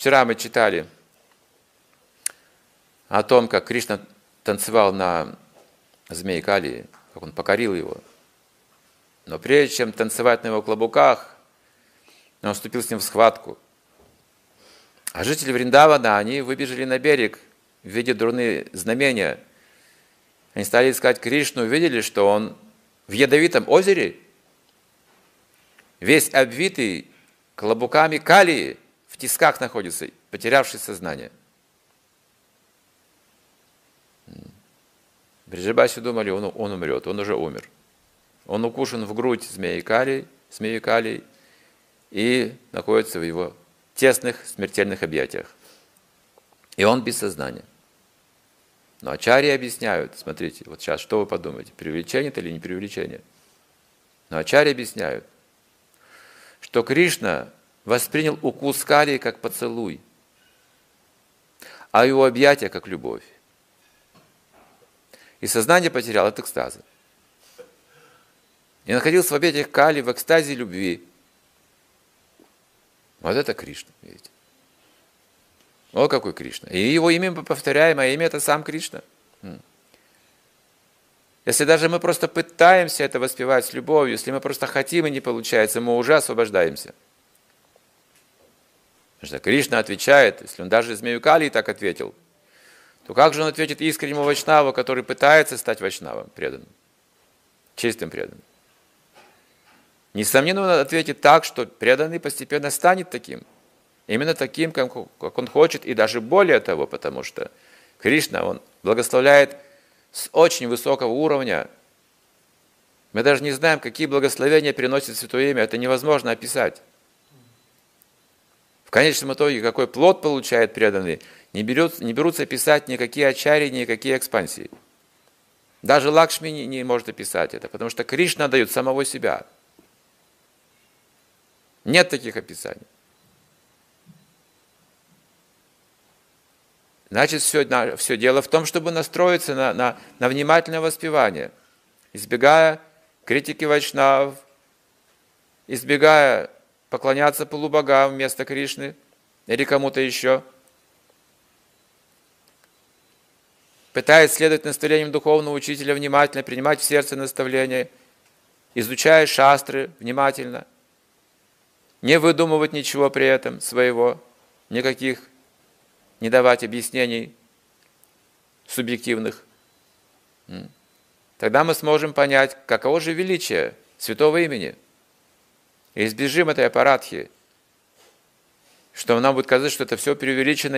Вчера мы читали о том, как Кришна танцевал на змее Кали, как он покорил его. Но прежде чем танцевать на его клобуках, он вступил с ним в схватку. А жители Вриндавана, они выбежали на берег в виде дурные знамения. Они стали искать Кришну, увидели, что он в ядовитом озере, весь обвитый клобуками калии, тисках находится, потерявший сознание. Бриджибаси думали, он, он умрет, он уже умер. Он укушен в грудь змеей калий, змеей калий и находится в его тесных смертельных объятиях. И он без сознания. Но ачари объясняют, смотрите, вот сейчас что вы подумаете, преувеличение это или не преувеличение? Но ачари объясняют, что Кришна воспринял укус калии как поцелуй, а его объятия как любовь. И сознание потерял от экстаза. И находился в объятиях кали в экстазе любви. Вот это Кришна, видите. О, какой Кришна. И его имя мы повторяем, а имя это сам Кришна. Если даже мы просто пытаемся это воспевать с любовью, если мы просто хотим и не получается, мы уже освобождаемся. Потому что Кришна отвечает, если он даже змею Кали так ответил, то как же он ответит искреннему вайшнаву, который пытается стать вайшнавом, преданным, чистым преданным? Несомненно, он ответит так, что преданный постепенно станет таким – именно таким, как, как он хочет, и даже более того, потому что Кришна, он благословляет с очень высокого уровня. Мы даже не знаем, какие благословения приносит Святое Имя, это невозможно описать. В конечном итоге, какой плод получает преданный, не, берут, не берутся писать никакие ачари, никакие экспансии. Даже Лакшми не, не может описать это, потому что Кришна дает самого себя. Нет таких описаний. Значит, все, все дело в том, чтобы настроиться на, на, на внимательное воспевание, избегая критики вайшнав, избегая поклоняться полубогам вместо Кришны или кому-то еще, пытаясь следовать наставлениям духовного учителя внимательно, принимать в сердце наставления, изучая шастры внимательно, не выдумывать ничего при этом своего, никаких не давать объяснений субъективных, тогда мы сможем понять, каково же величие святого имени. Избежим этой аппаратхи, что нам будет казаться, что это все преувеличено